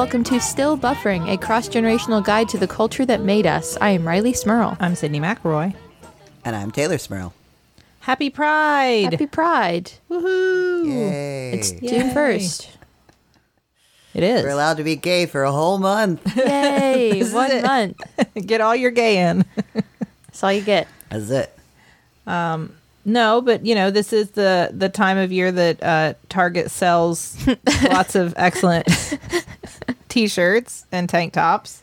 Hello and welcome to Still Buffering, a cross generational guide to the culture that made us. I am Rileigh Smirl. I'm Sydnee McElroy. And I'm Teylor Smirl. Happy Pride! Happy Pride. Woohoo! Yay. It's Yay. June 1st. It is. We're allowed to be gay for a whole month. Yay, This one month. Get all your gay in. That's all you get. That's it. Um, no, but you know, this is the the time of year that uh, Target sells lots of excellent t-shirts and tank tops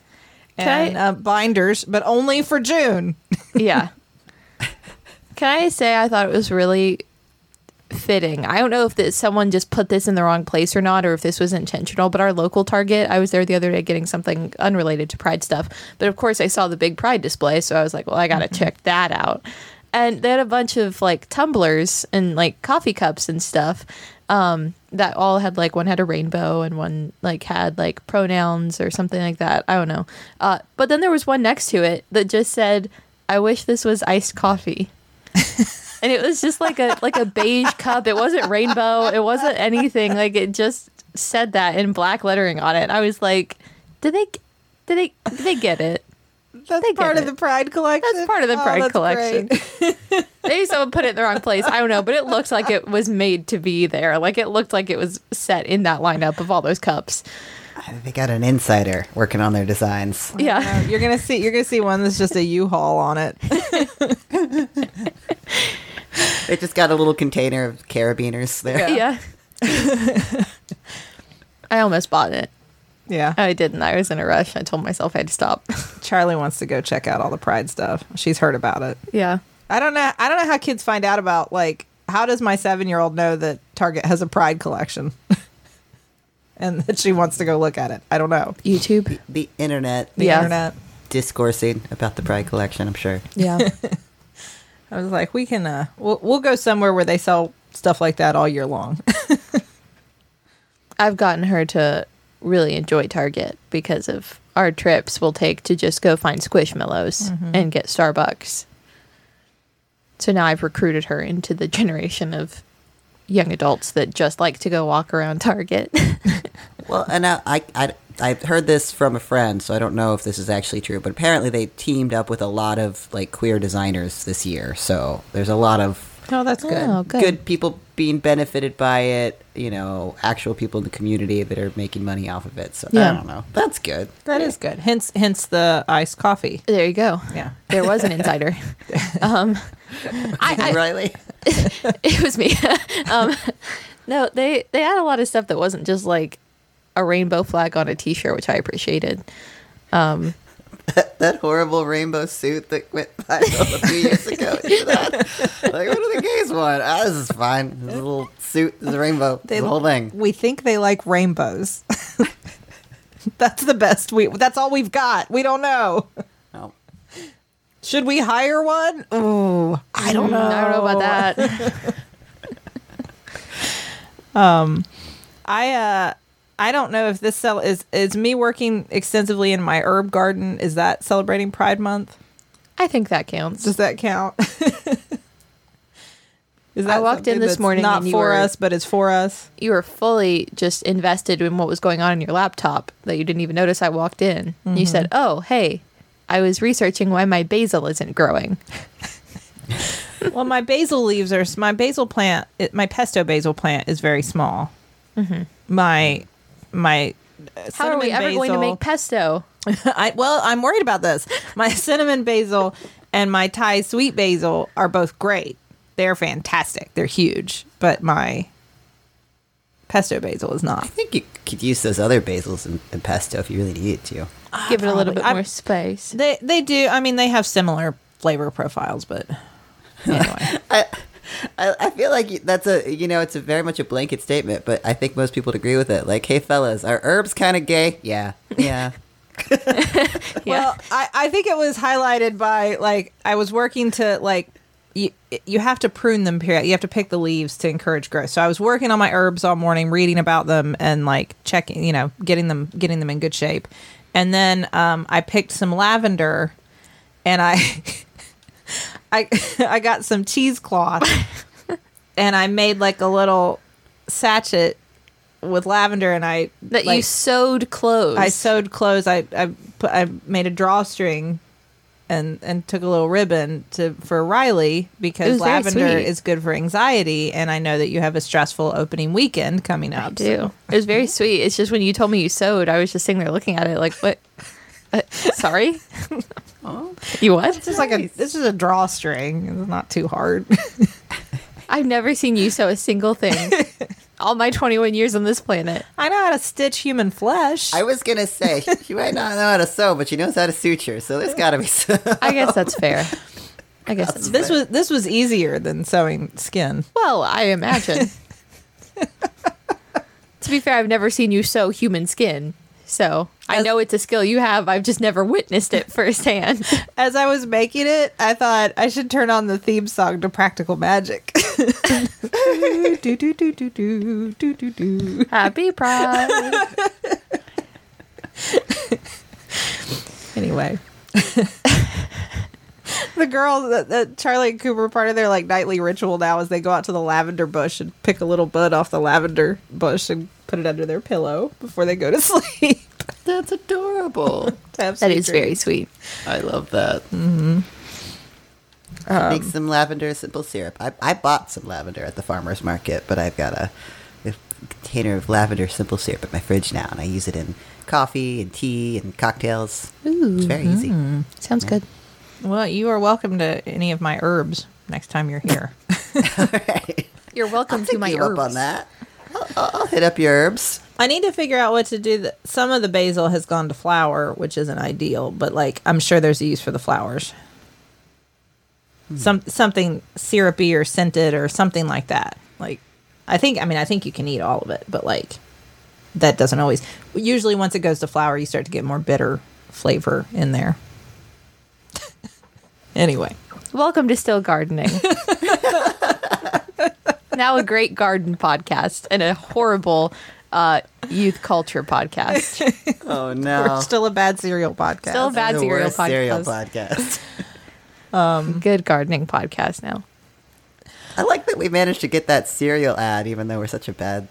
and I- uh, binders, but only for June. Yeah. Can I say I thought it was really fitting? I don't know if this, someone just put this in the wrong place or not, or if this was intentional, but our local Target, I was there the other day getting something unrelated to Pride stuff. But of course, I saw the big Pride display, so I was like, well, I got to check that out. And they had a bunch of like tumblers and like coffee cups and stuff um, that all had like one had a rainbow and one like had like pronouns or something like that. I don't know. Uh, but then there was one next to it that just said, "I wish this was iced coffee." and it was just like a like a beige cup. It wasn't rainbow. It wasn't anything. Like it just said that in black lettering on it. I was like, did they did they did they get it? That's They part of it. the Pride collection. That's part of the Oh, Pride that's collection. great. Maybe someone put it in the wrong place. I don't know, but it looked like it was made to be there. Like it looked like it was set in that lineup of all those cups. They got an insider working on their designs. Yeah. Uh, you're gonna see. You're gonna see one that's just a U-Haul on it. They just got a little container of carabiners there. Yeah. I almost bought it. Yeah. I didn't. I was in a rush. I told myself I had to stop. Charlie wants to go check out all the Pride stuff. She's heard about it. yeah. I don't know. I don't know how kids find out about like how does my seven year old know that Target has a Pride collection, and that she wants to go look at it. I don't know. YouTube. The internet The Yeah. internet. discoursing about the Pride collection, I'm sure. Yeah. I was like, we can. uh We'll we'll go somewhere where they sell stuff like that all year long. I've gotten her to really enjoy Target because of our trips we'll take to just go find Squishmallows mm-hmm. and get Starbucks. So now I've recruited her into the generation of young adults that just like to go walk around Target. Well, and I, I, I, I heard this from a friend, so I don't know if this is actually true, but apparently they teamed up with a lot of like queer designers this year. So there's a lot of oh, that's good. Oh, good. good. people being benefited by it. You know, actual people in the community that are making money off of it. So Yeah. I don't know. That's good. That is good. Hence, hence the iced coffee. There you go. Yeah. There was an insider. um, I, I, Rileigh. it was me. um, no, they they had a lot of stuff that wasn't just like a rainbow flag on a T-shirt, which I appreciated. Um, that horrible rainbow suit that went viral a few years ago. That? Like, what do the gays want? Ah, this is fine. This little suit, this is a rainbow. They- the whole thing. We think they like rainbows. that's the best we. That's all we've got. We don't know. Oh. Should we hire one? Ooh, I don't know. I don't know about that. Um, I uh I don't know if this cell is is me working extensively in my herb garden. Is that celebrating Pride Month? I think that counts. Does that count? is I walked in this morning not for were- us, but it's for us. you were fully just invested in what was going on in your laptop that you didn't even notice I walked in. You mm-hmm. said, "Oh, hey, I was researching why my basil isn't growing." well, my basil leaves are my basil plant. It, my pesto basil plant is very small. Mm-hmm. My my. uh, How are we cinnamon ever going to make pesto? I well, I'm worried about this. My cinnamon basil and my Thai sweet basil are both great. They're fantastic. They're huge, but my pesto basil is not. I think you could use those other basils and, and pesto if you really needed to. Give it a little probably. bit I'm- more space. They they do. I mean, they have similar flavor profiles, but anyway. I, I, I feel like that's a you know it's a very much a blanket statement, but I think most people would agree with it. Like, hey fellas, are herbs kind of gay? Yeah, yeah. Well, I, I think it was highlighted by like I was working to like you you have to prune them period. You have to pick the leaves to encourage growth. So I was working on my herbs all morning, reading about them and like checking, you know, getting them getting them in good shape. And then um, I picked some lavender, and I I I got some cheesecloth, and I made like a little sachet with lavender, and I That you sewed clothes. I sewed clothes. I I put, I made a drawstring, and and took a little ribbon to for Riley because lavender is good for anxiety, and I know that you have a stressful opening weekend coming up. I do. It was very sweet. It's just when you told me you sewed, I was just sitting there looking at it like, what? Uh, sorry? Oh. You what? This is like a this is a drawstring. It's not too hard. I've never seen you sew a single thing. All my 21 years on this planet. I know how to stitch human flesh. I was gonna say she might not know how to sew, but she knows how to suture. So there's got to be some. I guess that's fair. I guess that's this fair. was this was easier than sewing skin. Well, I imagine. to be fair, I've never seen you sew human skin. So as, I know it's a skill you have. I've just never witnessed it firsthand. As I was making it, I thought I should turn on the theme song to Practical Magic. do, do, do, do, do, do, do, do. Happy Pride. anyway. the girls that, that Charlie and Cooper part of their like nightly ritual now is they go out to the lavender bush and pick a little bud off the lavender bush and put it under their pillow before they go to sleep. That's adorable. that is have That sweet is very sweet. I love that. Mm-hmm. Make some lavender simple syrup. I, I bought some lavender at the farmer's market, but I've got a, a container of lavender simple syrup in my fridge now, and I use it in coffee and tea and cocktails. it's very easy. Sounds good. Well, you are welcome to any of my herbs next time you're here. You're welcome I'll to my you herbs. up on that. I'll, I'll, I'll hit up your herbs. I need to figure out what to do. That some of the basil has gone to flower, which isn't ideal, but like I'm sure there's a use for the flowers. Hmm. Some something syrupy or scented or something like that. Like I think I mean I think you can eat all of it, but like that doesn't always. Usually once it goes to flower, you start to get more bitter flavor in there. Anyway, Welcome to Still Gardening. now a great garden podcast and a horrible uh, youth culture podcast. Oh we're no! still a bad cereal podcast. Still a bad The cereal worst podcast. cereal podcast. Good gardening podcast now. I like that we managed to get that cereal ad, even though we're such a bad.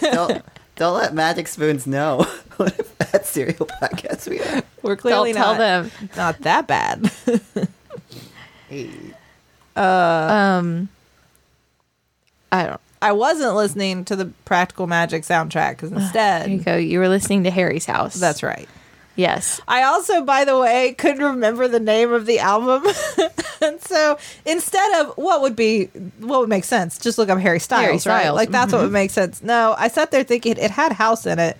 don't, don't let Magic Spoons know what a cereal podcast we are. We're clearly Don't tell not, them. not that bad. Hey. Um, I don't. I wasn't listening to the Practical Magic soundtrack because There you instead, go. You were listening to Harry's house. that's right. Yes. I also, by the way, couldn't remember the name of the album, and so instead of what would be what would make sense, just look up Harry Styles, Harry right? Like that's what would make sense. No, I sat there thinking it had house in it,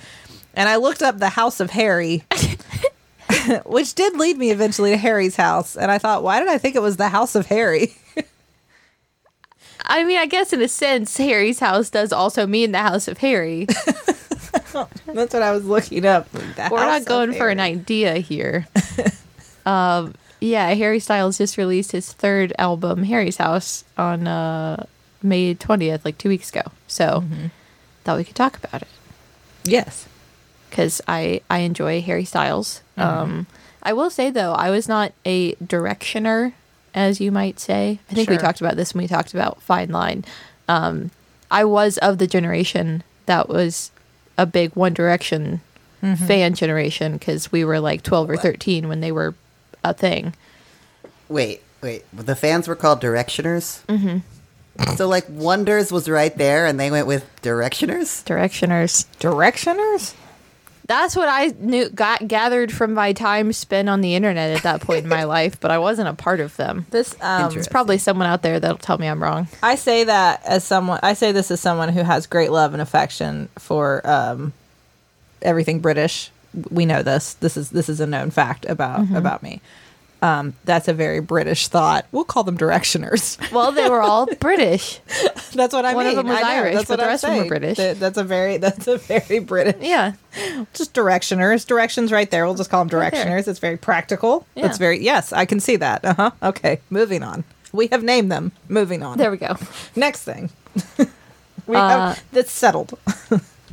and I looked up the House of Harry. Which did lead me eventually to Harry's house, and I thought, why did I think it was the House of Harry? I mean, I guess in a sense, Harry's house does also mean the house of Harry. That's what I was looking up. We're not going for an idea here. um, yeah, Harry Styles just released his third album, Harry's House, on uh, May 20th, like two weeks ago. So thought we could talk about it Yes. Because I, I enjoy Harry Styles. Um, I will say, though, I was not a directioner, as you might say. I think we talked about this when we talked about Fine Line. Um, I was of the generation that was a big One Direction fan generation because we were like 12 or 13 when they were a thing. Wait, wait. The fans were called Directioners? Mm-hmm. So, like, Wonders was right there, and they went with Directioners? Directioners. Directioners? That's what I knew got gathered from my time spent on the internet at that point in my life, but I wasn't a part of them. This um There's probably someone out there that'll tell me I'm wrong. I say that as someone I say this as someone who has great love and affection for um everything British. We know this. This is this is a known fact about about me. Um, that's a very British thought. We'll call them directioners. Well, they were all British. that's what I One of them was. Irish, That's but the I'm rest of them were. British. That- That's a very that's a very British. Yeah. Just directioners. Directions right there. We'll just call them Right directioners. It's very practical. Yeah. It's very yes, I can see that. Uh huh. Okay, moving on. We have named them. Moving on. There we go. Next thing. we Uh, have that's settled.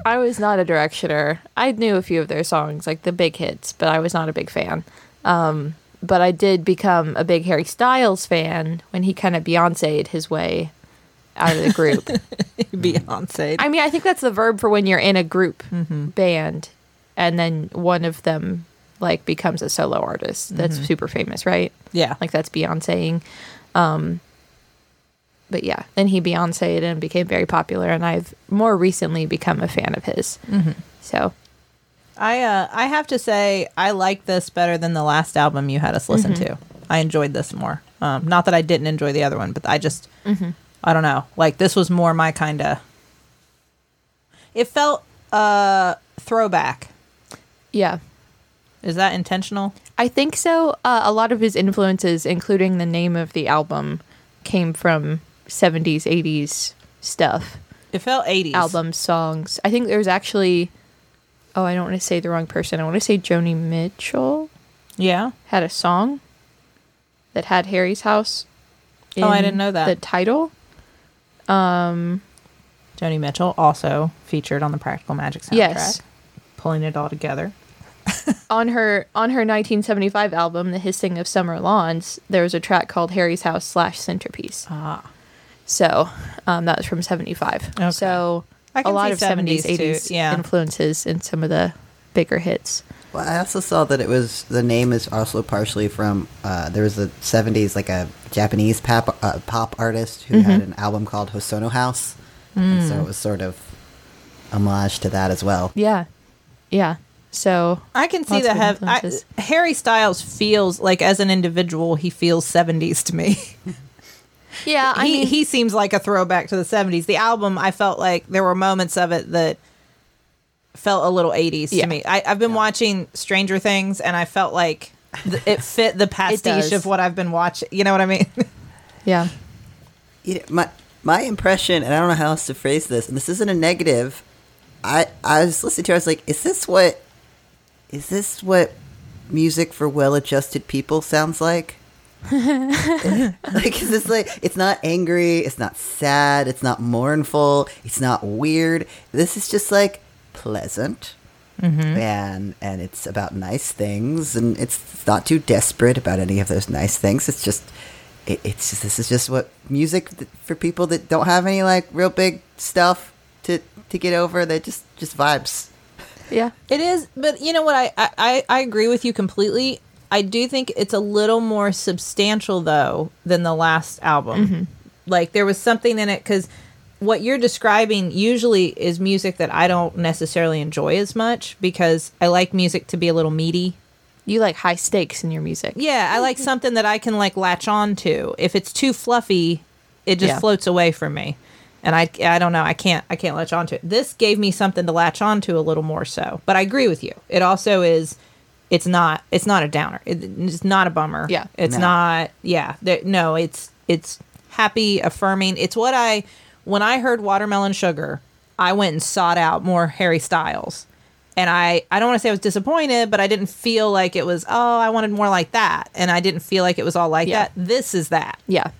I was not a directioner. I knew a few of their songs, like the big hits, but I was not a big fan. Um, but I did become a big Harry Styles fan when he kind of Beyonce'd his way out of the group. Beyonce. I mean, I think that's the verb for when you're in a group mm-hmm. band and then one of them like becomes a solo artist that's mm-hmm. super famous, right? yeah. Like that's Beyonceing. Um, but yeah, then he Beyonceed and became very popular, and I've more recently become a fan of his. Mm-hmm. So I uh, I have to say I like this better than the last album you had us listen to. I enjoyed this more. Um, not that I didn't enjoy the other one, but I just I don't know. Like this was more my kind of. It felt uh throwback. yeah, Is that intentional? I think so. Uh, a lot of his influences, including the name of the album, came from 70s, 80s stuff, It felt eighties albums, songs. I think there's actually, oh, I don't want to say the wrong person. I want to say Joni Mitchell Yeah. had a song that had Harry's house. Oh, I didn't know that. The title. Um, Joni Mitchell also featured on the Practical Magic soundtrack. Yes. Pulling it all together. on her on her 1975 album, The Hissing of Summer Lawns, there was a track called Harry's House slash Centerpiece. Ah. So um, that was from 75. Okay. So a can lot see of 70s, 70s too, 80s yeah. influences in some of the bigger hits. Well, I also saw that it was the name is also partially from uh, there was a '70s like a Japanese pop uh, pop artist who had Mm-hmm. an album called Hosono House, and Mm. so it was sort of homage to that as well. Yeah. Yeah. So I can see Lots that have I. Harry Styles feels like as an individual he feels 70s to me. yeah, I he mean, he seems like a throwback to the 70s. The album I felt like there were moments of it that felt a little 80s Yeah. to me. I, I've been watching Stranger Things and I felt like th- it fit the pastiche of what I've been watching. You know what I mean? yeah. You know, my my impression, and I don't know how else to phrase this, and this isn't a negative. I I was listening to, it, I was like, is this what is this what music for well-adjusted people sounds like? like is this like it's not angry, it's not sad, it's not mournful, it's not weird. This is just like pleasant. Mm-hmm. And and it's about nice things, and it's not too desperate about any of those nice things. It's just it, it's just this is just what music th- for people that don't have any like real big stuff to to get over. They just just vibes. Yeah. It is, but you know what? I, I, I agree with you completely. I do think it's a little more substantial though than the last album. Mm-hmm. Like there was something in it because what you're describing usually is music that I don't necessarily enjoy as much because I like music to be a little meaty. You like high stakes in your music. Yeah, I like something that I can like latch on to. If it's too fluffy, it just Yeah. floats away from me. And I I don't know, I can't I can't latch on to it. This gave me something to latch on to a little more so. But I agree with you. It also is it's not it's not a downer. It, it's not a bummer. Yeah. It's No. not yeah, there, no, it's it's happy, affirming. It's what I when I heard Watermelon Sugar, I went and sought out more Harry Styles and I I don't want to say I was disappointed, but I didn't feel like it was oh I wanted more like that, and I didn't feel like it was all like Yeah. that. This is that. Yeah.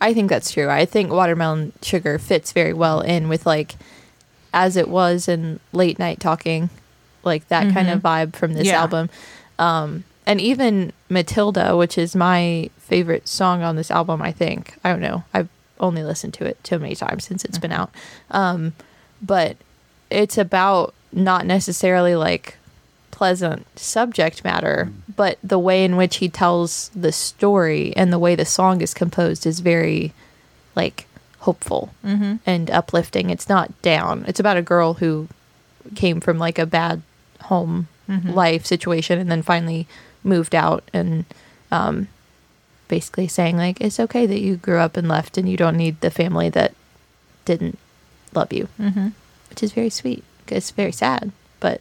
I think that's true. I think watermelon sugar fits very well in with like as it was in late night talking, like that kind of mm-hmm. vibe from this Yeah. album. Um and even Matilda, which is my favorite song on this album, I think. I don't know. I've only listened to it too many times since it's been out. Um but it's about not necessarily like pleasant subject matter, but the way in which he tells the story and the way the song is composed is very like hopeful and uplifting. It's not down. It's about a girl who came from like a bad home life situation and then finally moved out and um, basically saying like it's okay that you grew up and left and you don't need the family that didn't love you, mm-hmm. which is very sweet. It's very sad, but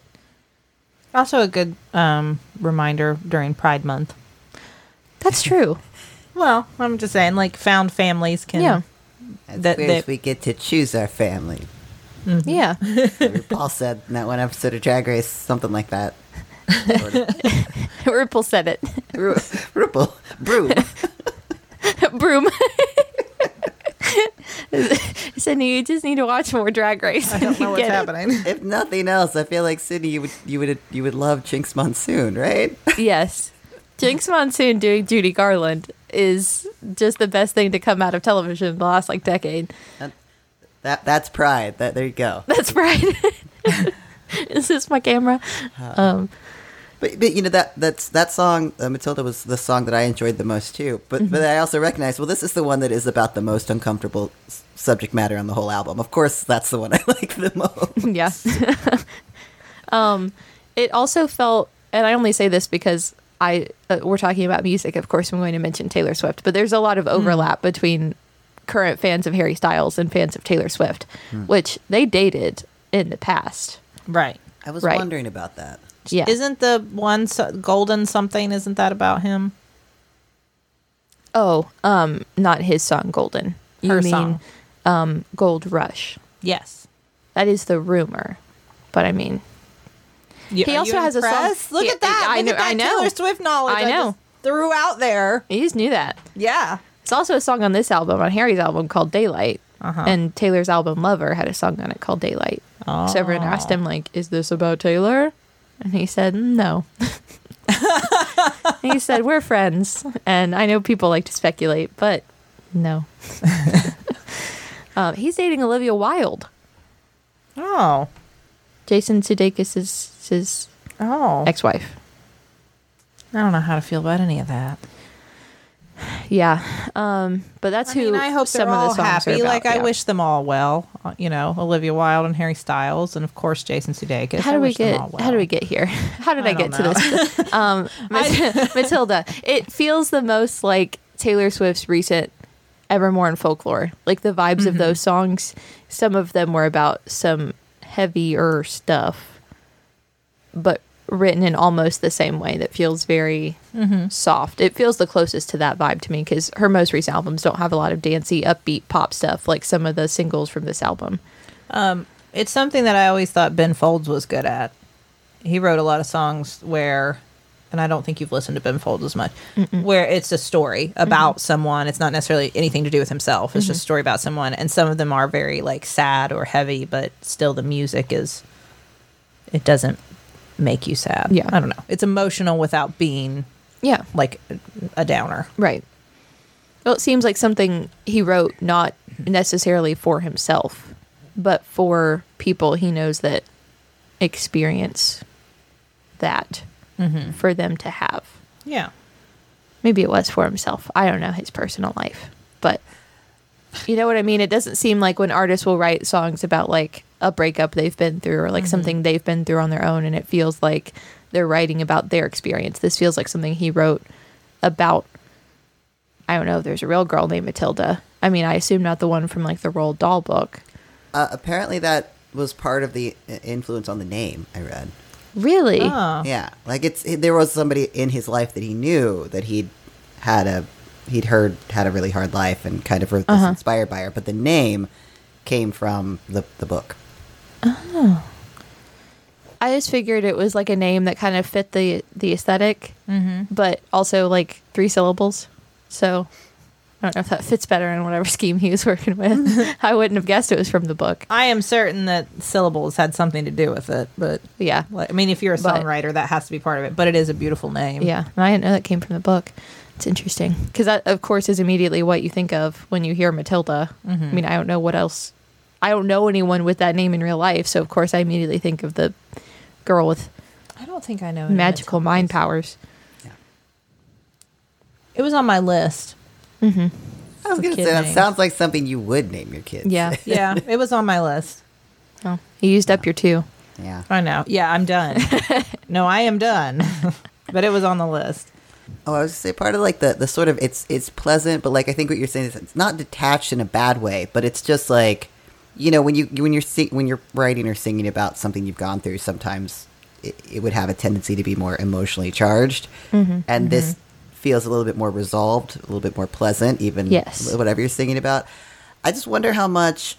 Also a good um, reminder during Pride Month. that's true. Well, I'm just saying, like found families can. Yeah. That- that- we get to choose our family. Mm-hmm. Yeah. Paul said in that one episode of Drag Race, something like that. RuPaul said it. Ru- Ripple, broom. Broom. Cindy, you just need to watch more Drag Race. I don't know what's Get it. happening. If nothing else, I feel like Sydnee, you would you would you would love Jinkx Monsoon, right? Yes. Jinkx Monsoon doing Judy Garland is just the best thing to come out of television in the last like decade. That that's pride. That there you go. That's pride. Is this my camera? Um, But, but you know that that's that song uh, Matilda was the song that I enjoyed the most too. But Mm-hmm. but I also recognize well this is the one that is about the most uncomfortable s- subject matter on the whole album. Of course, that's the one I like the most. yeah. um, it also felt, and I only say this because I uh, we're talking about music. Of course, I'm going to mention Taylor Swift, but there's a lot of overlap between current fans of Harry Styles and fans of Taylor Swift, which they dated in the past. Right. I was Right. wondering about that. Yeah, Isn't the one so, golden something? Isn't that about him? oh, um, not his song Golden. You Her mean song. um, Gold Rush? Yes. That is the rumor, but I mean, You- He also you has a song- Look Yeah, at that! I Look know- at that I know. Taylor Swift knowledge. I know. just threw out there. you just knew that. Yeah. It's also a song on this album, on Harry's album called Daylight. Uh-huh. And Taylor's album Lover had a song on it called Daylight. So everyone asked him, like, is this about Taylor? And he said, no. he said, we're friends. And I know people like to speculate, but no. um, he's dating Olivia Wilde. Oh. Jason Sudeikis is his Oh. ex wife. I don't know how to feel about any of that. Yeah. Um, but that's I who mean, I hope some they're of the all songs are happy. like I wish them all well. Uh, You know, Olivia Wilde and Harry Styles, and of course Jason Sudeikis. How do we get? all How do we get here? How did I, I get don't to this? um, Mat- Matilda. It feels the most like Taylor Swift's recent Evermore and Folklore. Like the vibes Mm-hmm. of those songs. Some of them were about some heavier stuff, but written in almost the same way. That feels very Mm-hmm. soft. It feels the closest to that vibe to me because her most recent albums don't have a lot of dancey, upbeat pop stuff like some of the singles from this album. It's something that I always thought Ben Folds was good at. He wrote a lot of songs where, and I don't think you've listened to Ben Folds as much, where it's a story about someone. It's not necessarily anything to do with himself. It's just a story about someone, and some of them are very like sad or heavy, but still the music is. It doesn't make you sad. Yeah. I don't know. It's emotional without being Yeah. like a downer. Right. Well, it seems like something he wrote not necessarily for himself, but for people he knows that experience that mm-hmm. for them to have. Yeah. Maybe it was for himself. I don't know his personal life, but you know what I mean? It doesn't seem like when artists will write songs about like a breakup they've been through or like mm-hmm. something they've been through on their own and it feels like they're writing about their experience. This feels like something he wrote about I don't know if there's a real girl named Matilda. I mean, I assume not the one from like the Roald Dahl book. Uh, apparently, that was part of the uh, influence on the name. I read. Really? Oh. Yeah, like it's there was somebody in his life that he knew that he'd had a he'd heard had a really hard life and kind of wrote this uh-huh. inspired by her, but the name came from the the book. Oh. I just figured it was like a name that kind of fit the the esthetic mm-hmm. but also like three syllables. So I don't know if that fits better in whatever scheme he was working with. I wouldn't have guessed it was from the book. I am certain that syllables had something to do with it, but yeah. I mean, if you're a But- songwriter, that has to be part of it. But it is a beautiful name. Yeah. And I didn't know that came from the book. It's interesting. Because that, of course, is immediately what you think of when you hear Matilda. Mm-hmm. I mean, I don't know what else. I don't know anyone with that name in real life. So, of course, I immediately think of the girl with I don't think I know. magical mind powers. Yeah. It was on my list. Mm-hmm. I was gonna kid say that names. sounds like something you would name your kids. Yeah. Yeah, it was on my list. Oh, you used up your two. yeah. I know. Yeah, I'm done. no, I am done. but it was on the list. Oh, I was gonna say part of like the the sort of it's it's pleasant, but like I think what you're saying is it's not detached in a bad way, but it's just like you know when you when you're sing, when you're writing or singing about something you've gone through, sometimes it, it would have a tendency to be more emotionally charged, mm-hmm. and mm-hmm. this feels a little bit more resolved, a little bit more pleasant, even Yes. whatever you're singing about. I just wonder how much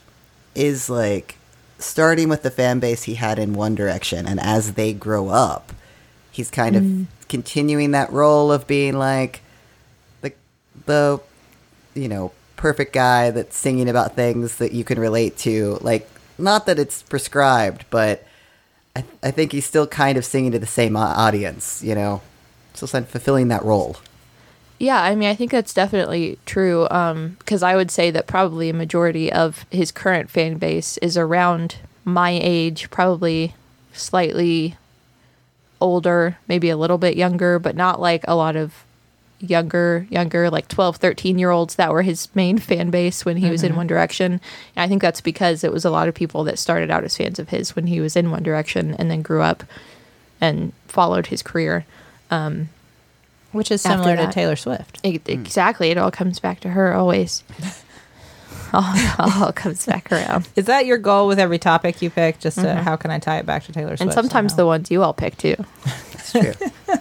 is like starting with the fan base he had in One Direction, and as they grow up, he's kind of mm. continuing that role of being like the the you know perfect guy that's singing about things that you can relate to. Like, not that it's prescribed, but I, I think he's still kind of singing to the same audience. You know, still kind of fulfilling that role. Yeah, I mean, I think that's definitely true. Um, because I would say that probably a majority of his current fan base is around my age, probably slightly older, maybe a little bit younger, but not like a lot of younger younger like 12 13 year olds that were his main fan base when he mm-hmm. was in mm-hmm. one direction. And i think that's because it was a lot of people that started out as fans of his when he was in one direction and then grew up and followed his career um, which is similar to taylor swift. It, exactly. It all comes back to her always. All, all comes back around. Is that your goal with every topic you pick? Just to, mm-hmm. how can i tie it back to taylor swift and sometimes somehow? the ones you all pick too. That's true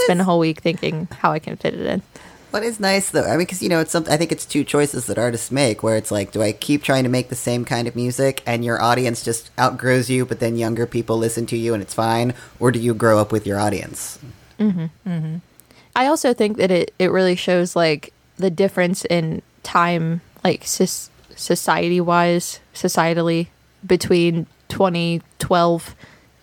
spend a whole week thinking how I can fit it in. What is nice though, I mean, because you know, it's something. I think it's two choices that artists make, where it's like, do I keep trying to make the same kind of music, and your audience just outgrows you, but then younger people listen to you, and it's fine, or do you grow up with your audience? Mm-hmm. Mm-hmm. I also think that it it really shows like the difference in time, like society wise, societally, between 2012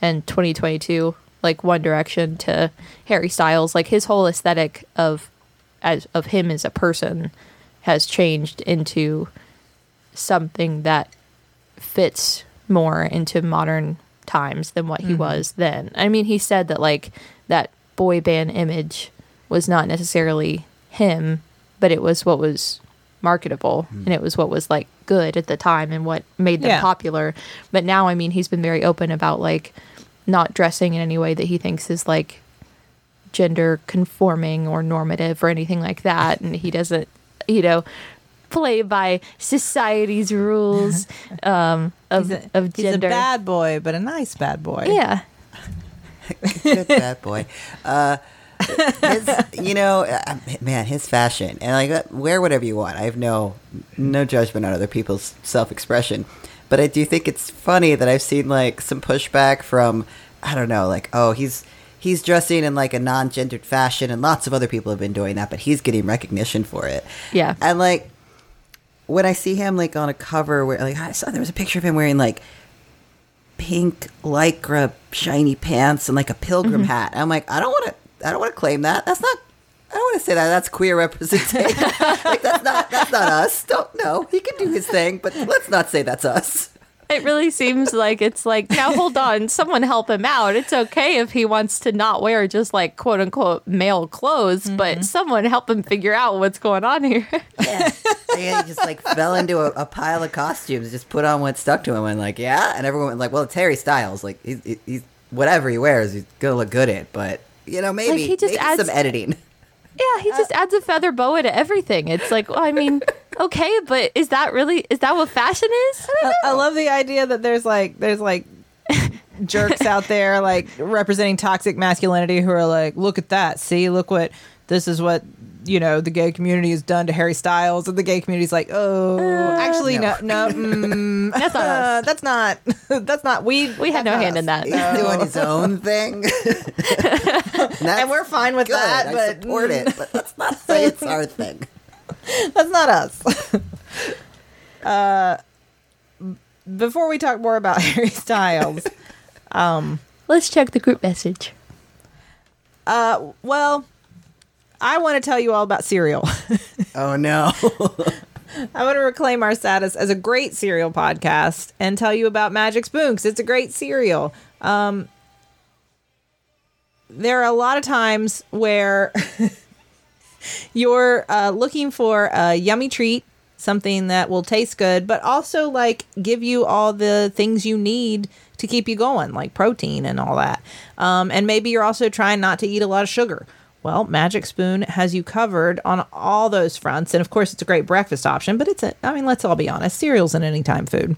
and 2022 like One Direction to Harry Styles, like his whole aesthetic of as of him as a person has changed into something that fits more into modern times than what he mm-hmm. was then. I mean, he said that like that boy band image was not necessarily him, but it was what was marketable mm-hmm. and it was what was like good at the time and what made them yeah. popular. But now, I mean, he's been very open about like not dressing in any way that he thinks is like gender conforming or normative or anything like that. And he doesn't, you know, play by society's rules um, of, he's a, of gender. He's a bad boy, but a nice bad boy. Yeah. Good bad boy. Uh, his, you know, uh, man, his fashion and like uh, wear whatever you want. I have no no judgment on other people's self expression, but I do think it's funny that I've seen like some pushback from I don't know, like oh he's he's dressing in like a non-gendered fashion, and lots of other people have been doing that, but he's getting recognition for it. Yeah, and like when I see him like on a cover where like I saw there was a picture of him wearing like pink lycra shiny pants and like a pilgrim mm-hmm. hat. I'm like, I don't want to I don't want to claim that. That's not I don't want to say that. That's queer representation. like that's not that's not us. Don't know. He can do his thing, but let's not say that's us. It really seems like it's like now hold on, someone help him out. It's okay if he wants to not wear just like quote unquote male clothes, mm-hmm. but someone help him figure out what's going on here. yeah. he just like fell into a, a, pile of costumes, just put on what stuck to him, and like yeah, and everyone went like, well, it's Harry Styles. Like he's, he's whatever he wears, he's gonna look good in. But you know, maybe, like he just maybe adds, some editing. Yeah, he uh, just adds a feather boa to everything. It's like, well, I mean, okay, but is that really is that what fashion is? I, I, I love the idea that there's like there's like jerks out there like representing toxic masculinity who are like, look at that, see, look what this is what you know the gay community has done to Harry Styles, and the gay community's like, oh, uh, actually, no, no, no mm, that's not uh, that's not that's not we we had no hand us. in that. He's no. doing his own thing, and we're fine with good. that. But I support it, but let's not say it's our thing. That's not us. uh, before we talk more about Harry Styles, um, let's check the group message. Uh, well, I want to tell you all about cereal. oh no. I want to reclaim our status as a great cereal podcast and tell you about Magic Spoon because it's a great cereal. Um, there are a lot of times where you're uh, looking for a yummy treat, something that will taste good, but also like give you all the things you need to keep you going, like protein and all that. Um, and maybe you're also trying not to eat a lot of sugar. Well, Magic Spoon has you covered on all those fronts. And of course, it's a great breakfast option, but it's a, I mean, let's all be honest, cereal's an anytime food.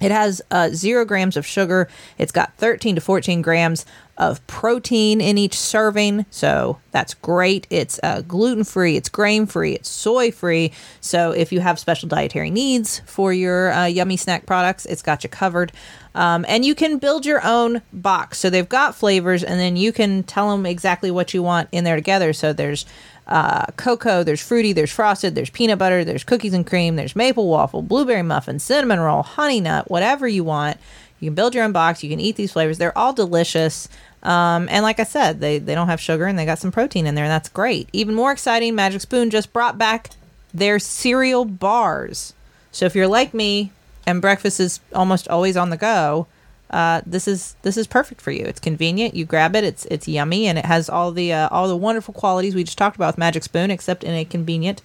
It has uh, zero grams of sugar. It's got 13 to 14 grams of protein in each serving. So that's great. It's uh, gluten free, it's grain free, it's soy free. So if you have special dietary needs for your uh, yummy snack products, it's got you covered. Um, and you can build your own box. So they've got flavors, and then you can tell them exactly what you want in there together. So there's uh, cocoa, there's fruity, there's frosted, there's peanut butter, there's cookies and cream, there's maple waffle, blueberry muffin, cinnamon roll, honey nut, whatever you want. You can build your own box. You can eat these flavors. They're all delicious. Um, and like I said, they, they don't have sugar and they got some protein in there, and that's great. Even more exciting, Magic Spoon just brought back their cereal bars. So if you're like me and breakfast is almost always on the go, uh, this is this is perfect for you. It's convenient. You grab it. It's it's yummy and it has all the uh, all the wonderful qualities we just talked about with Magic Spoon, except in a convenient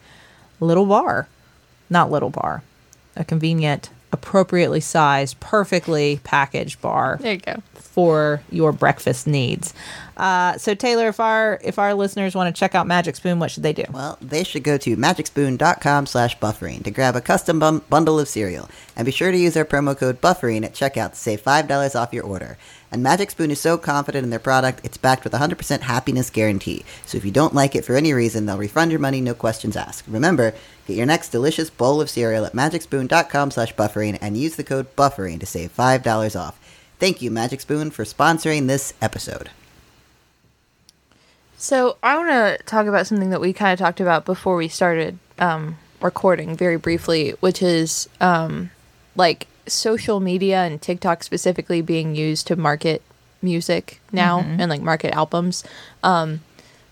little bar, not little bar, a convenient, appropriately sized, perfectly packaged bar. There you go for your breakfast needs. Uh, so Teylor, if our if our listeners want to check out Magic Spoon, what should they do? Well, they should go to magicspoon.com slash buffering to grab a custom bum- bundle of cereal. And be sure to use our promo code buffering at checkout to save $5 off your order. And Magic Spoon is so confident in their product, it's backed with a 100% happiness guarantee. So if you don't like it for any reason, they'll refund your money, no questions asked. Remember, get your next delicious bowl of cereal at magicspoon.com slash buffering and use the code buffering to save $5 off. Thank you, Magic Spoon, for sponsoring this episode. So I want to talk about something that we kind of talked about before we started um, recording very briefly, which is um, like social media and TikTok specifically being used to market music now mm-hmm. and like market albums. Um,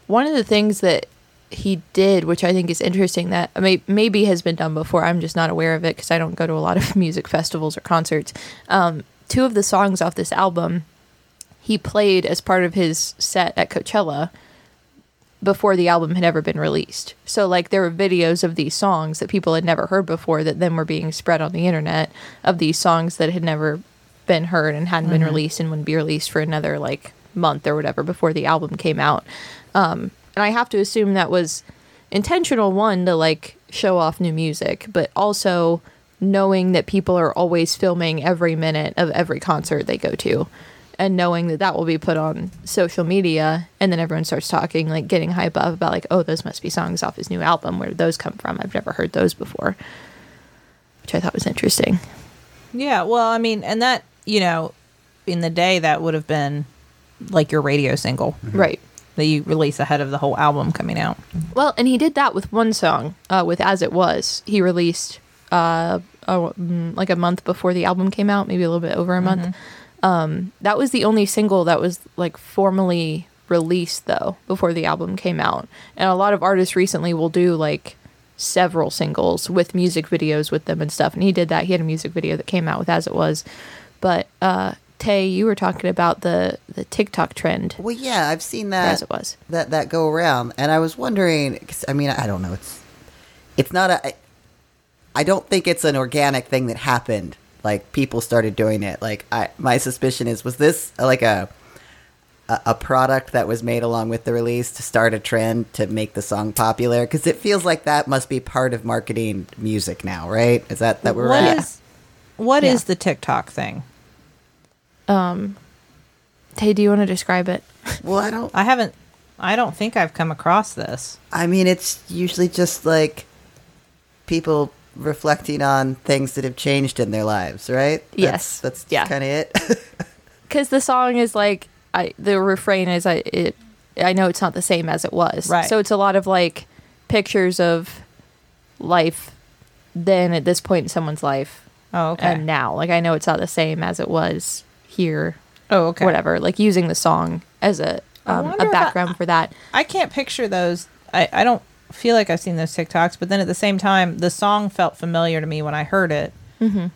one of the things that he did, which I think is interesting, that may, maybe has been done before. I'm just not aware of it because I don't go to a lot of music festivals or concerts. Um, two of the songs off this album he played as part of his set at Coachella before the album had ever been released. So like there were videos of these songs that people had never heard before that then were being spread on the internet of these songs that had never been heard and hadn't mm-hmm. been released and wouldn't be released for another like month or whatever before the album came out. Um, and I have to assume that was intentional one to like show off new music, but also knowing that people are always filming every minute of every concert they go to and knowing that that will be put on social media and then everyone starts talking like getting hype up about like oh those must be songs off his new album. Where did those come from? I've never heard those before which i thought was interesting. Yeah well i mean and that you know in the day that would have been like your radio single. Mm-hmm. right. That you release ahead of the whole album coming out. Well and he did that with one song uh, with as it was. He released uh, a, mm, like a month before the album came out, maybe a little bit over a month. Um, that was the only single that was like formally released though before the album came out. And a lot of artists recently will do like several singles with music videos with them and stuff. And he did that. He had a music video that came out with As It Was. But uh, Tay, you were talking about the the TikTok trend. Well, yeah, I've seen that as it was that that go around, and I was wondering. Cause, I mean, I don't know. It's it's not a. I don't think it's an organic thing that happened. Like people started doing it. Like I, my suspicion is, was this like a, a a product that was made along with the release to start a trend to make the song popular? Because it feels like that must be part of marketing music now, right? Is that that we're what at? Is, what yeah. is the TikTok thing? Um, Tay, do you want to describe it? Well, I don't. I haven't. I don't think I've come across this. I mean, it's usually just like people reflecting on things that have changed in their lives, right? That's, yes, that's yeah. kind of it. Because the song is like, I the refrain is I it. I know it's not the same as it was, right? So it's a lot of like pictures of life then at this point in someone's life. Oh, okay. And now, like I know it's not the same as it was here. Oh, okay. Whatever. Like using the song as a um, a background I, for that. I can't picture those. I I don't feel like I've seen those TikToks, but then at the same time, the song felt familiar to me when I heard it. Mm-hmm.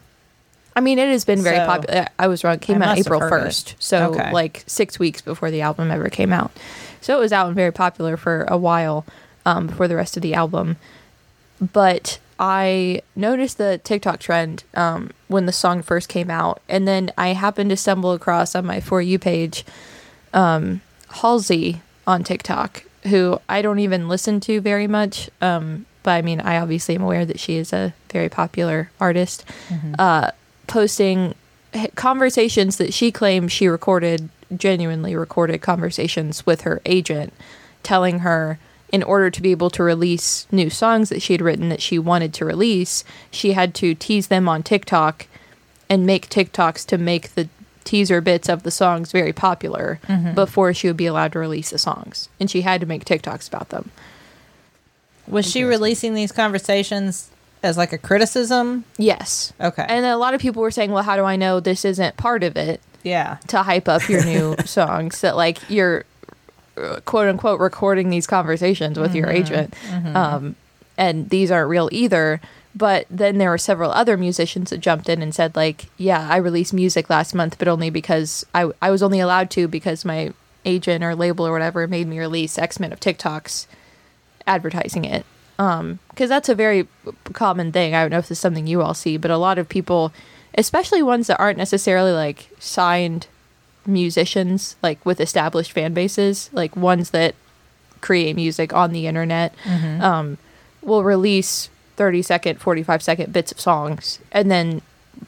I mean, it has been very so, popular. I was wrong. It came I out April 1st. So, okay. like six weeks before the album ever came out. So, it was out and very popular for a while um, before the rest of the album. But I noticed the TikTok trend um, when the song first came out. And then I happened to stumble across on my For You page um, Halsey on TikTok who I don't even listen to very much. Um, but I mean, I obviously am aware that she is a very popular artist. Mm-hmm. Uh, posting conversations that she claims she recorded, genuinely recorded conversations with her agent, telling her in order to be able to release new songs that she had written that she wanted to release, she had to tease them on TikTok and make TikToks to make the teaser bits of the songs very popular mm-hmm. before she would be allowed to release the songs. And she had to make TikToks about them. Was she releasing these conversations as like a criticism? Yes. Okay. And a lot of people were saying, well, how do I know this isn't part of it yeah. to hype up your new songs? That like you're uh, quote unquote recording these conversations with your agent. Um, and these aren't real either. But then there were several other musicians that jumped in and said, like, yeah, I released music last month, but only because I, I was only allowed to because my agent or label or whatever made me release X Men of TikToks advertising it. Um, because that's a very common thing. I don't know if this is something you all see, but a lot of people, especially ones that aren't necessarily like signed musicians, like with established fan bases, like ones that create music on the internet, um, will release 30 second, 45 second bits of songs and then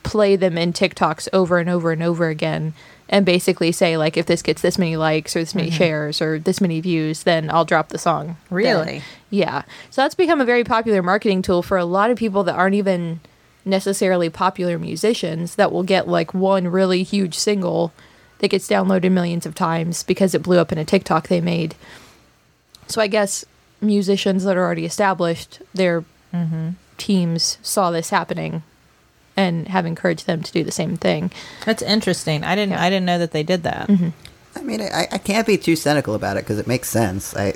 play them in TikToks over and over and over again and basically say like if this gets this many likes or this many mm-hmm. shares or this many views then I'll drop the song. then. Really? Yeah. So that's become a very popular marketing tool for a lot of people that aren't even necessarily popular musicians that will get like one really huge single that gets downloaded millions of times because it blew up in a TikTok they made. So I guess musicians that are already established, their teams saw this happening and have encouraged them to do the same thing. That's interesting. I didn't. Yeah. I didn't know that they did that. Mm-hmm. I mean, I, I can't be too cynical about it because it makes sense. I,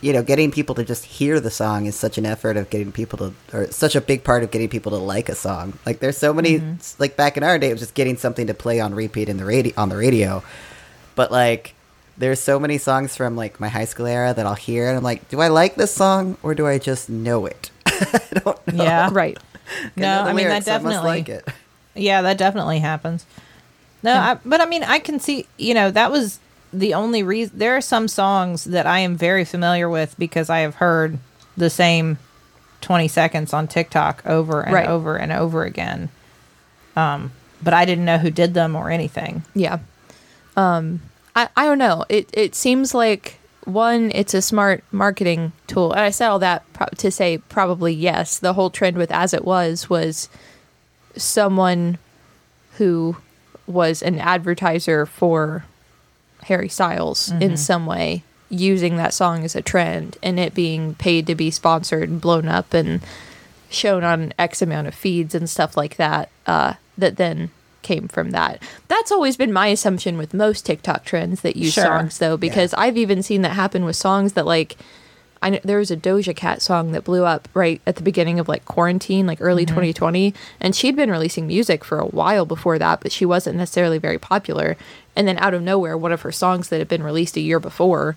you know, getting people to just hear the song is such an effort of getting people to, or such a big part of getting people to like a song. Like, there's so many, mm-hmm. like back in our day, it was just getting something to play on repeat in the radio on the radio. But like, there's so many songs from like my high school era that I'll hear and I'm like, do I like this song or do I just know it? I don't know. Yeah. Right. No, I mean lyrics, that I must definitely. like it. Yeah, that definitely happens. No, I, but I mean, I can see. You know, that was the only reason. There are some songs that I am very familiar with because I have heard the same twenty seconds on TikTok over and Right. over and over again. Um, but I didn't know who did them or anything. Yeah. Um, I, I don't know. It it seems like one, it's a smart marketing tool, and I said all that pro- to say probably yes. The whole trend with as it was was someone who was an advertiser for Harry Styles in some way using that song as a trend and it being paid to be sponsored and blown up and shown on X amount of feeds and stuff like that, uh, that then came from that. That's always been my assumption with most TikTok trends that use Sure. songs, though, because I've even seen that happen with songs that, like, I know there was a Doja Cat song that blew up right at the beginning of like quarantine, like early 2020, and she'd been releasing music for a while before that, but she wasn't necessarily very popular. And then out of nowhere, one of her songs that had been released a year before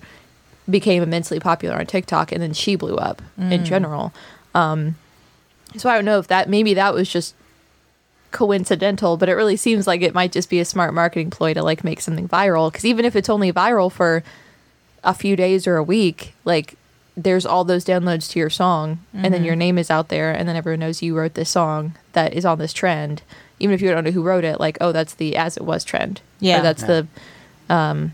became immensely popular on TikTok, and then she blew up in general. Um, so I don't know if that maybe that was just coincidental, but it really seems like it might just be a smart marketing ploy to like make something viral. Because even if it's only viral for a few days or a week, like there's all those downloads to your song, and then your name is out there, and then everyone knows you wrote this song that is on this trend. Even if you don't know who wrote it, like oh, that's the as it was trend. Yeah. or that's the um,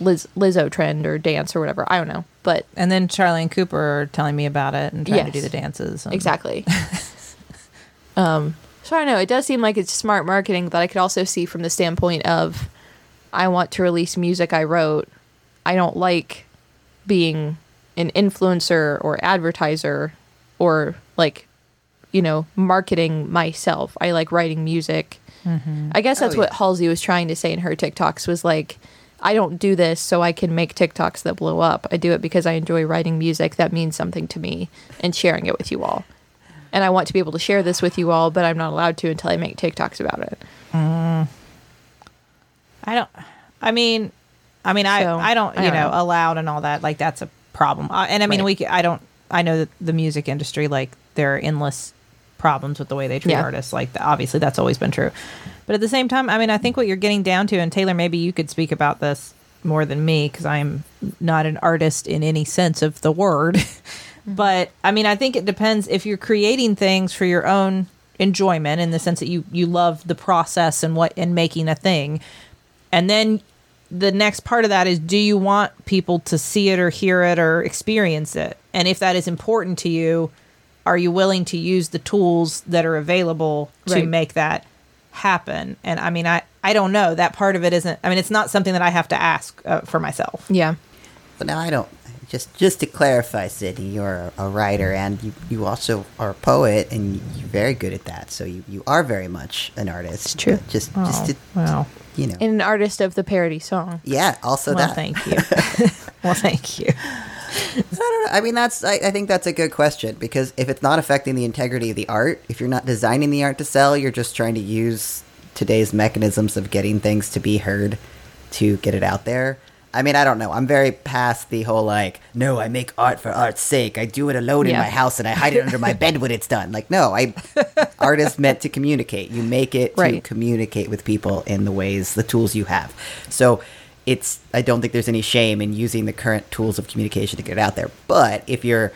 Liz Lizzo trend or dance or whatever. I don't know, but And then Charlie and Cooper are telling me about it and trying to do the dances. and- Exactly. um, so I don't know. It does seem like it's smart marketing, but I could also see from the standpoint of I want to release music I wrote. I don't like being an influencer or advertiser or like, you know, marketing myself. I like writing music. Mm-hmm. I guess that's Oh, what. Halsey was trying to say in her TikToks was like, I don't do this so I can make TikToks that blow up. I do it because I enjoy writing music that means something to me and sharing it with you all. And I want to be able to share this with you all, but I'm not allowed to until I make TikToks about it. I don't. I mean, I mean, I So, I don't. I You don't know, know. allowed and all that. Like that's a problem. Uh, and I mean, Right. we. I don't. I know that the music industry, like, there are endless problems with the way they treat Yeah. artists. Like, obviously, that's always been true. But at the same time, I mean, I think what you're getting down to, and Teylor, maybe you could speak about this more than me because I'm not an artist in any sense of the word. but I mean, I think it depends if you're creating things for your own enjoyment in the sense that you you love the process and what and making a thing and then the next part of that is do you want people to see it or hear it or experience it? And if that is important to you, are you willing to use the tools that are available to Right. make that happen? And I mean, I, I don't know. That part of it isn't, I mean, it's not something that I have to ask uh, for myself. Yeah. But now I don't. Just just to clarify, Sydnee, you're a, a writer and you, you also are a poet, and you're very good at that. So you, you are very much an artist. It's true. Just Oh, just to, wow. you know. And an artist of the parody song. yeah. Also well, that. thank you. well, thank you. I don't know. I mean, that's. I, I think that's a good question because if it's not affecting the integrity of the art, if you're not designing the art to sell, you're just trying to use today's mechanisms of getting things to be heard to get it out there. I mean, I don't know. I'm very past the whole like, no, I make art for art's sake. I do it alone in my house and I hide it under my bed when it's done. Like, no, I art is meant to communicate. You make it to Right. communicate with people in the ways, the tools you have. So it's I don't think there's any shame in using the current tools of communication to get it out there. But if you're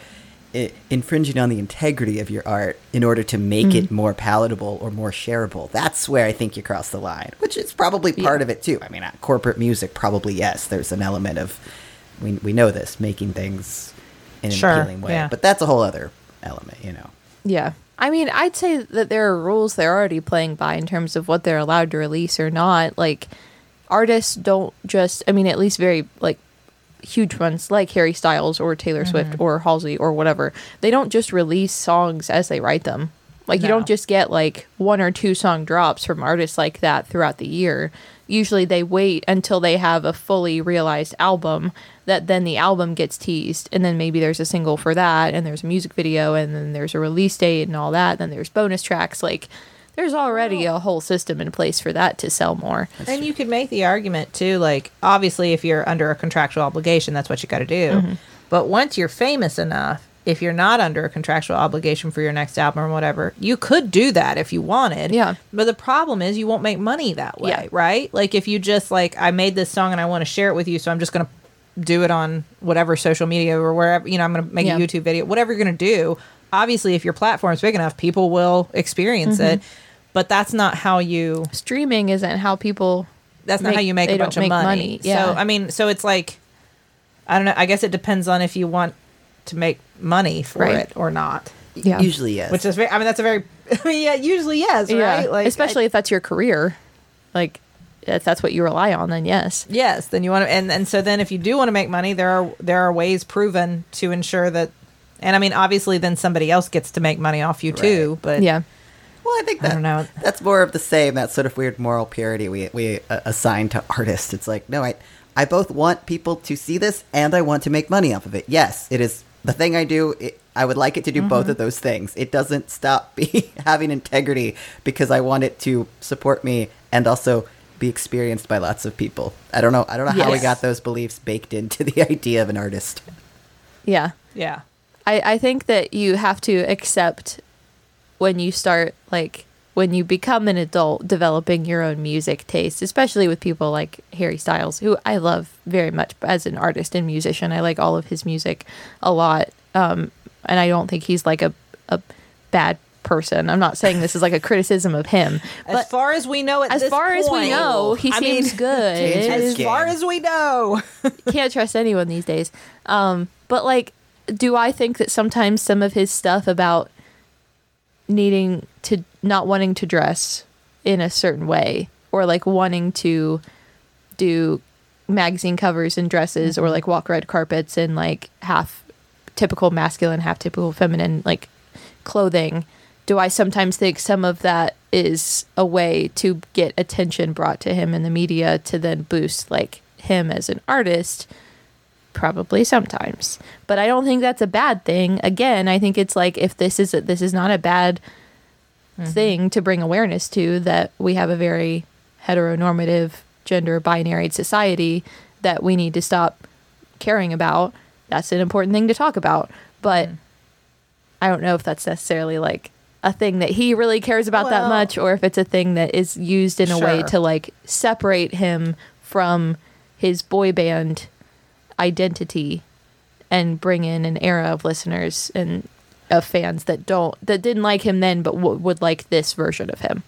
i- infringing on the integrity of your art in order to make it more palatable or more shareable, that's where I think you cross the line, which is probably part Yeah. of it too. I mean, uh, corporate music probably yes, there's an element of we we know this making things in an Sure, appealing way, yeah. but that's a whole other element, you know. Yeah. I mean, I'd say that there are rules they're already playing by in terms of what they're allowed to release or not. Like, artists don't just, I mean, at least very, like, huge ones like Harry Styles or Taylor mm-hmm. Swift or Halsey or whatever, they don't just release songs as they write them. Like, you don't just get, like, one or two song drops from artists like that throughout the year. Usually they wait until they have a fully realized album that then the album gets teased and then maybe there's a single for that and there's a music video and then there's a release date and all that and then there's bonus tracks like there's already a whole system in place for that to sell more and you could make the argument too, like obviously if you're under a contractual obligation, that's what you got to do. Mm-hmm. But once you're famous enough, if you're not under a contractual obligation for your next album or whatever, you could do that if you wanted. Yeah. But the problem is you won't make money that way, Yeah. right? Like if you just like I made this song and I want to share it with you, so I'm just going to do it on whatever social media or wherever, you know, I'm going to make Yeah. a YouTube video, whatever you're going to do. Obviously, if your platform's big enough, people will experience Mm-hmm. it. But that's not how you streaming isn't how people that's not make- how you make a bunch don't of money. money, yeah. So I mean, so it's like I don't know. I guess it depends on if you want to make money for Right. it or not. Yeah. Usually yes. Which is very. I mean, that's a very. I mean, yeah, usually yes, right? Like especially if that's your career like if that's what you rely on then yes yes. Then you want to, and and so then if you do want to make money, there are there are ways proven to ensure that. And I mean, obviously, then somebody else gets to make money off you too. But yeah Well, I think I that, don't know. That's more of the same. That sort of weird moral purity we we uh, assign to artists. It's like, no, I I both want people to see this and I want to make money off of it. Yes, it is the thing I do. It, I would like it to do Mm-hmm. both of those things. It doesn't stop me having integrity because I want it to support me and also be experienced by lots of people. I don't know. I don't know how we got those beliefs baked into the idea of an artist. yeah yeah, I, I think that you have to accept when you start like when you become an adult developing your own music taste especially with people like harry styles who i love very much as an artist and musician i like all of his music a lot um, and i don't think he's like a, a bad person i'm not saying this is like a criticism of him as far as we know, at as this far as we know he I mean, seems good As skin. far as we know, can't trust anyone these days. Um, but like, do I think that sometimes some of his stuff about needing to not wanting to dress in a certain way or like wanting to do magazine covers and dresses or mm-hmm. like walk red carpets in like half typical masculine, half typical feminine like clothing. Do I sometimes think some of that is a way to get attention brought to him in the media to then boost like him as an artist? Probably sometimes, but I don't think that's a bad thing. Again, I think it's like if this is a, this is not a bad mm-hmm. thing to bring awareness to that we have a very heteronormative gender binary society that we need to stop caring about. That's an important thing to talk about. But mm. i don't know if that's necessarily like a thing that he really cares about that much or if it's a thing that is used in a way to like separate him from his boy band identity and bring in an era of listeners and of fans that don't that didn't like him then but w- would like this version of him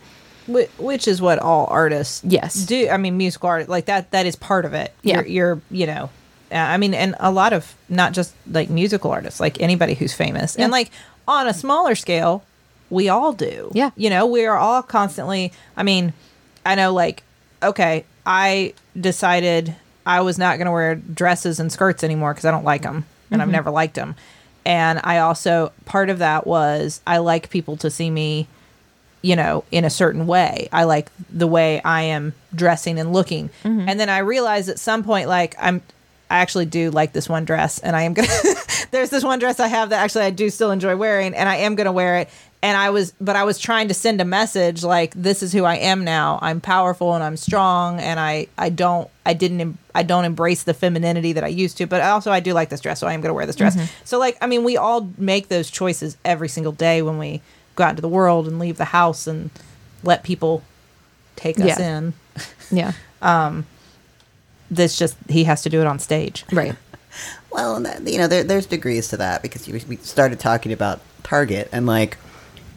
which is what all artists Yes. do i mean musical art like that that is part of it Yeah. you're, you're you know uh, i mean and a lot of not just like musical artists like anybody who's famous Yeah. and like on a smaller scale we all do Yeah. you know we are all constantly i mean i know like okay i decided i was not going to wear dresses and skirts anymore because i don't like them and I've mm-hmm. never liked them. And I also part of that was I like people to see me, you know, in a certain way. I like the way I am dressing and looking. Mm-hmm. And then I realized at some point, like I'm, I actually do like this one dress, and I am gonna. there's this one dress I have that actually I do still enjoy wearing, and I am gonna wear it. And I was, but I was trying to send a message like, "This is who I am now. I'm powerful and I'm strong, and I, I don't, I didn't, em- I don't embrace the femininity that I used to. But also, I do like this dress, so I am gonna wear this dress. So, like, I mean, we all make those choices every single day when we go out into the world and leave the house and let people take us Yeah. in. Yeah. Um. This just he has to do it on stage. Right. Well, and that, you know, there, there's degrees to that because you, we started talking about Target and like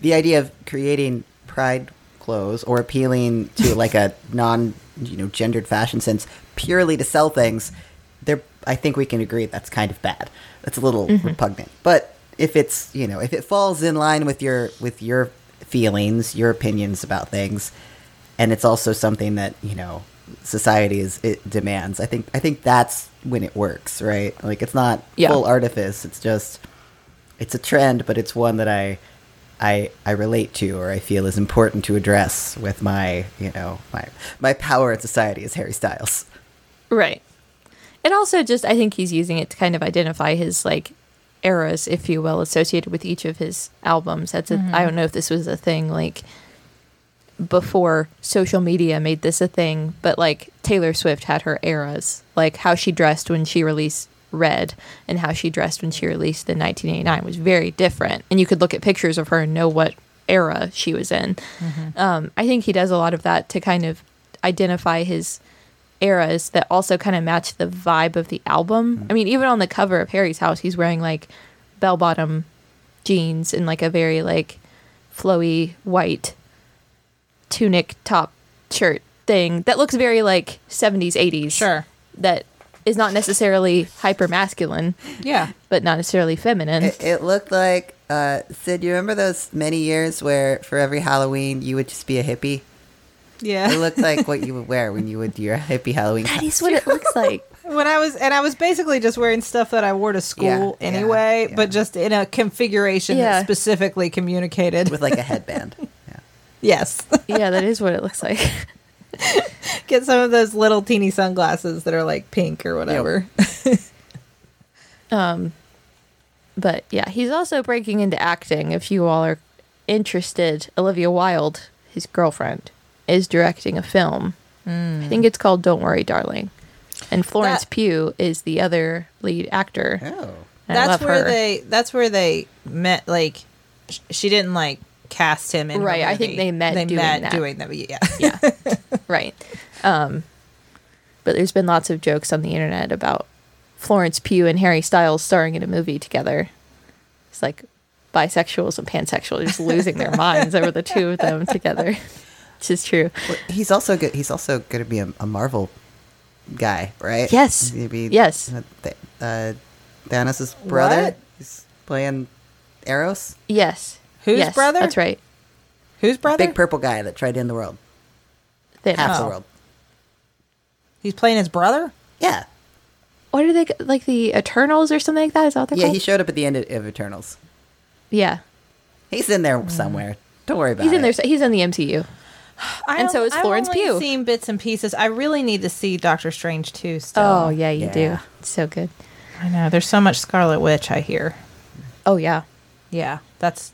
the idea of creating pride clothes or appealing to like a non, you know, gendered fashion sense purely to sell things. There, I think we can agree that's kind of bad. That's a little mm-hmm. repugnant. But if it's, you know, if it falls in line with your with your feelings, your opinions about things, and it's also something that you know society is it demands. I think I think that's when it works, right? Like it's not Yeah. full artifice. It's just it's a trend, but it's one that I I I relate to or I feel is important to address with my you know my my power in society as Harry Styles. Right. And also just I think he's using it to kind of identify his like eras, if you will, associated with each of his albums. That's a mm-hmm. I don't know if this was a thing like before social media made this a thing, but like Taylor Swift had her eras, like how she dressed when she released Red and how she dressed when she released the 1989 was very different. And you could look at pictures of her and know what era she was in. Um, I think he does a lot of that to kind of identify his eras that also kind of match the vibe of the album. I mean, even on the cover of Harry's house, he's wearing like bell bottom jeans and like a very like flowy white tunic top shirt thing that looks very like 70s 80s Sure. that is not necessarily hyper masculine Yeah. but not necessarily feminine It, it looked like uh, Sid. You remember those many years where for every Halloween you would just be a hippie? Yeah. It looked like what you would wear when you would do your hippie Halloween. costume that is what it looks like when I was and I was basically just wearing stuff that I wore to school Yeah, anyway, yeah, but just in a configuration Yeah. that specifically communicated. with like a headband. Yeah. yes. yeah that is what it looks like Get some of those little teeny sunglasses that are like pink or whatever. Um, but yeah, he's also breaking into acting. If you all are interested, Olivia Wilde, his girlfriend, is directing a film. I think it's called "Don't Worry, Darling," and Florence That- Pugh is the other lead actor. Oh. That's where her. they that's where they met like sh- she didn't like cast him in her Right, I think they met they doing met that. doing that yeah yeah, right. Um, but there's been lots of jokes on the internet about Florence Pugh and Harry Styles starring in a movie together. It's like bisexuals and pansexuals just losing their minds over the two of them together, which is true. Well, he's also good. He's also going to be a, a Marvel guy, right? Yes. Maybe. Yes. Uh, Th- uh, Thanos' brother. What? He's playing Eros. Yes. Whose Yes, brother? That's right. whose brother Big purple guy that tried to end the world. Thanos. Half the Oh. world. he's playing his brother Yeah. What are they like the Eternals or something like that? Is that what they're Yeah, called? he showed up at the end of, of Eternals. yeah. He's in there somewhere. Don't worry about it. He's it. in there. He's in the MCU. I And so don't- is I've Florence only Pugh. Seen bits and pieces. I really need to see Doctor Strange too. Still. Oh yeah, you do. It's so good. I know. There's so much Scarlet Witch. I hear. Oh yeah. Yeah, that's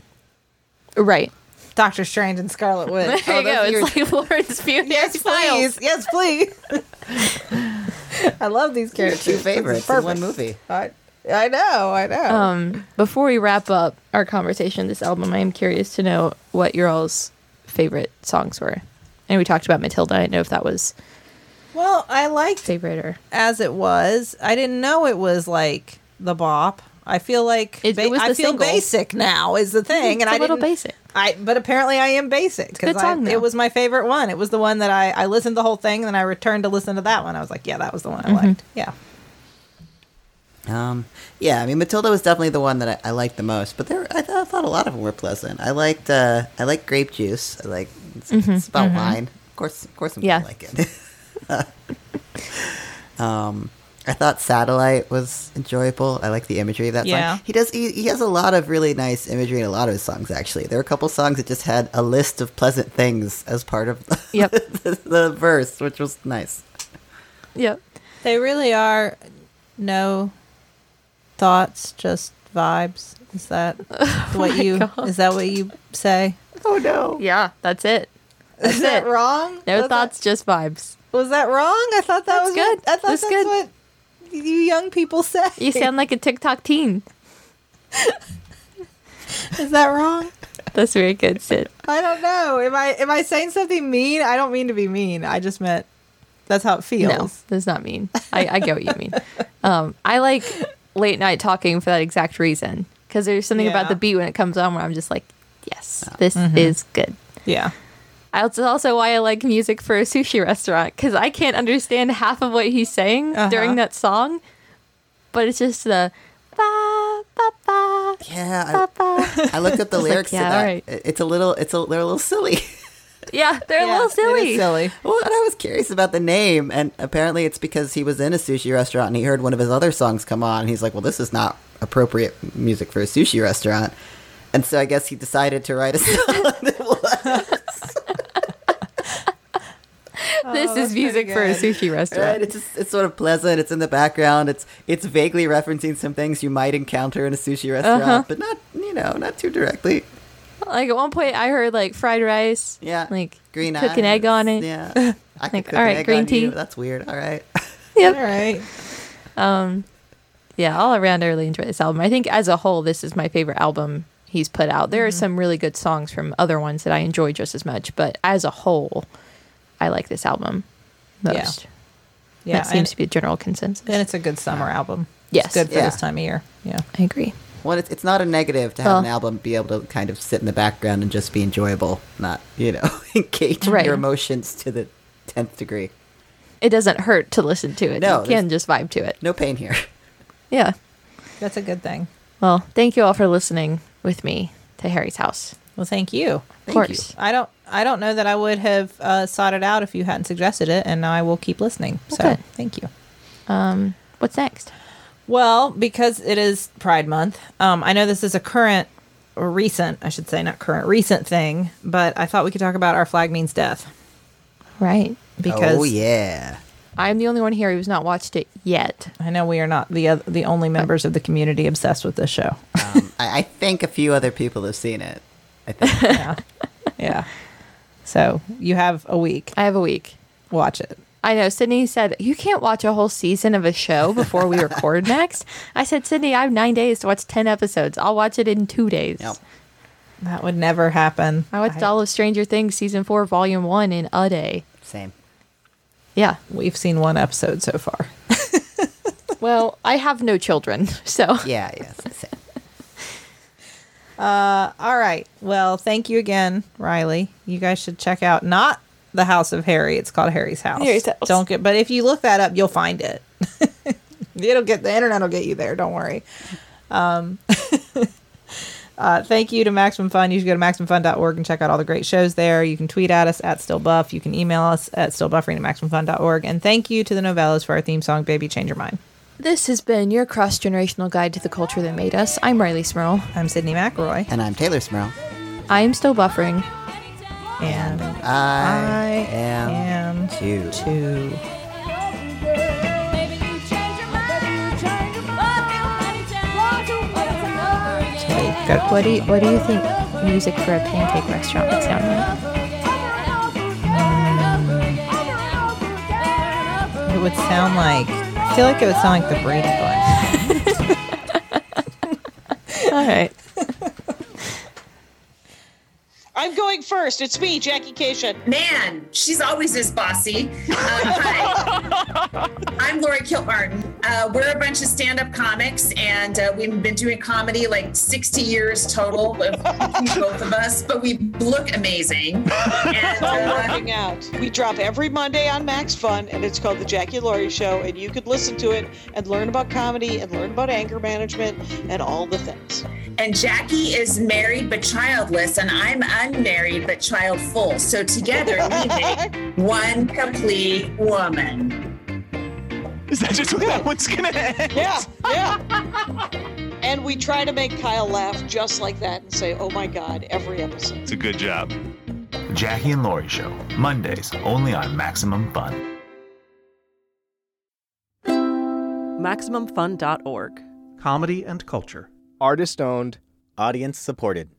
Right. Doctor Strange and Scarlet Witch. There you Oh, go. those are It's like Florence Pugh. yes, Harry Styles. please. Yes, please. I love these characters. Two favorites in Perfect. one movie. I, I know. I know. Um, before we wrap up our conversation this album, I am curious to know what your all's favorite songs were. And we talked about Matilda. I didn't know if that was well, I liked favorite or as it was. I didn't know it was like the bop. I feel like It- it was I feel single. basic now is the thing, and It's a I little didn't- basic. I but apparently I am basic good because song, it was my favorite one. It was the one that I I listened the whole thing, and then I returned to listen to that one. I was like, yeah, that was the one Mm-hmm. I liked. Yeah. Um, yeah, I mean Matilda was definitely the one that I, I liked the most, but there I, th- I thought a lot of them were pleasant. I liked uh, I like grape juice. I like it's, it's about wine. Of course, of course, I'm Yeah. gonna like it. um, I thought Satellite was enjoyable. I like the imagery of that Yeah. song. He does. He, he has a lot of really nice imagery in a lot of his songs. Actually, there are a couple songs that just had a list of pleasant things as part of the, Yep. the, the verse, which was nice. Yep. They really are no thoughts, just vibes. Is that oh what you God. is that what you say? Oh no! Yeah, that's it. That's Is that it. wrong? No was thoughts, just vibes. Was that wrong? I thought that That's was good. What, I thought That's that's, good. what you young people say. You sound like a TikTok teen. Is that wrong? That's very good, Sid. I don't know. Am I am I saying something mean? I don't mean to be mean. I just meant that's how it feels. No, that's not mean. I, I get what you mean. Um, I like late night talking for that exact reason because there's something about the beat when it comes on where I'm just like, yes, this is good. Yeah. That's also why I like music for a sushi restaurant because I can't understand half of what he's saying Uh-huh. during that song, but it's just the ba ba ba Yeah, ba ba. I, I looked up the like, lyrics yeah, to that. alright. It- It's a little. It's a. They're a little silly. Yeah, they're a Yeah, little it is silly. silly. Well, and I was curious about the name, and apparently it's because he was in a sushi restaurant and he heard one of his other songs come on, and he's like, "Well, this is not appropriate music for a sushi restaurant," and so I guess he decided to write a song. that was, this is music for a good. sushi right? restaurant. It's just it's sort of pleasant. It's in the background. It's it's vaguely referencing some things you might encounter in a sushi restaurant, Uh-huh. but not you know not too directly. Like at one point, I heard like fried rice. Yeah, like green cook an egg on it. Yeah, I Like, alright, green on you. tea. That's weird. All right. Yep. All right. Um, yeah, all around, I really enjoy this album. I think as a whole, this is my favorite album he's put out. There are Mm-hmm. some really good songs from other ones that I enjoy just as much, but as a whole, I like this album most. Yeah. that seems to be a general consensus. and it's a good summer album. Yes. It's good for Yeah. this time of year. Yeah. I agree. Well, it's, it's not a negative to have Well- an album be able to kind of sit in the background and just be enjoyable, not, you know, engage Right. your emotions to the 10th degree. It doesn't hurt to listen to it. No, you can just vibe to it. No pain here. Yeah. That's a good thing. Well, thank you all for listening with me to Harry's house. Well, thank you. Of Thank course. I don't I don't know that I would have uh, sought it out if you hadn't suggested it, and now I will keep listening. So Okay. thank you. Um, what's next? Well, because it is Pride Month, um, I know this is a current or recent, I should say, not current, recent thing, but I thought we could talk about Our Flag Means Death Right. because oh, yeah. I'm the only one here who's not watched it yet. I know we are not the oth- the only members of the community obsessed with this show. Um, I, I think a few other people have seen it. I think. yeah. yeah. So you have a week. I have a week. Watch it. I know. Sydnee said, You can't watch a whole season of a show before we record next. I said, Sydnee, I have nine days to watch 10 episodes. I'll watch it in two days. Yep. That would never happen. I watched all of Stranger Things season four, volume one in a day. Same. Yeah. We've seen one episode so far. Well, I have no children. So, Yeah, yes. Same. All right. Well, thank you again, Rileigh. You guys should check out not the House of Harry. It's called Harry's House. Harry's House. Don't get, but if you look that up, you'll find it. It'll get the internet will get you there. Don't worry. Um, uh, thank you to Maximum Fun. You should go to maximumfun.org and check out all the great shows there. You can tweet at us at stillbuff. You can email us at stillbuffering at maximumfun.org. And thank you to the Nouvellas for our theme song, Baby Change Your Mind. This has been your cross generational guide to the culture that made us. I'm Rileigh Smirl. I'm Sydnee McElroy. And I'm Teylor Smirl. I'm still buffering. And I, I am, am too. two. Wait, What do you, what do you think music for a pancake restaurant would sound like? Mm. It would sound like. I feel like it would sound like the Brady Bunch. All right. I'm going first. It's me, Jackie Kashian. Man, she's always this bossy. Uh, hi, I'm Laurie Kilmartin. Uh, we're a bunch of stand-up comics, and uh, we've been doing comedy like 60 years total, with both of us. But we look amazing. And uh, working out. We drop every Monday on Max Fun, and it's called The Jackie Laurie Show. And you could listen to it and learn about comedy and learn about anger management and all the things. and Jackie is married but childless, and I'm unmarried but childful. So together we make one complete woman. Is that just what that one's gonna end? Yeah, yeah. and we try to make Kyle laugh just like that and say, "Oh my God!" every episode. It's a good job. The Jackie and Laurie Show, Mondays only on Maximum Fun. MaximumFun.org. Comedy and culture. Artist owned. Audience supported.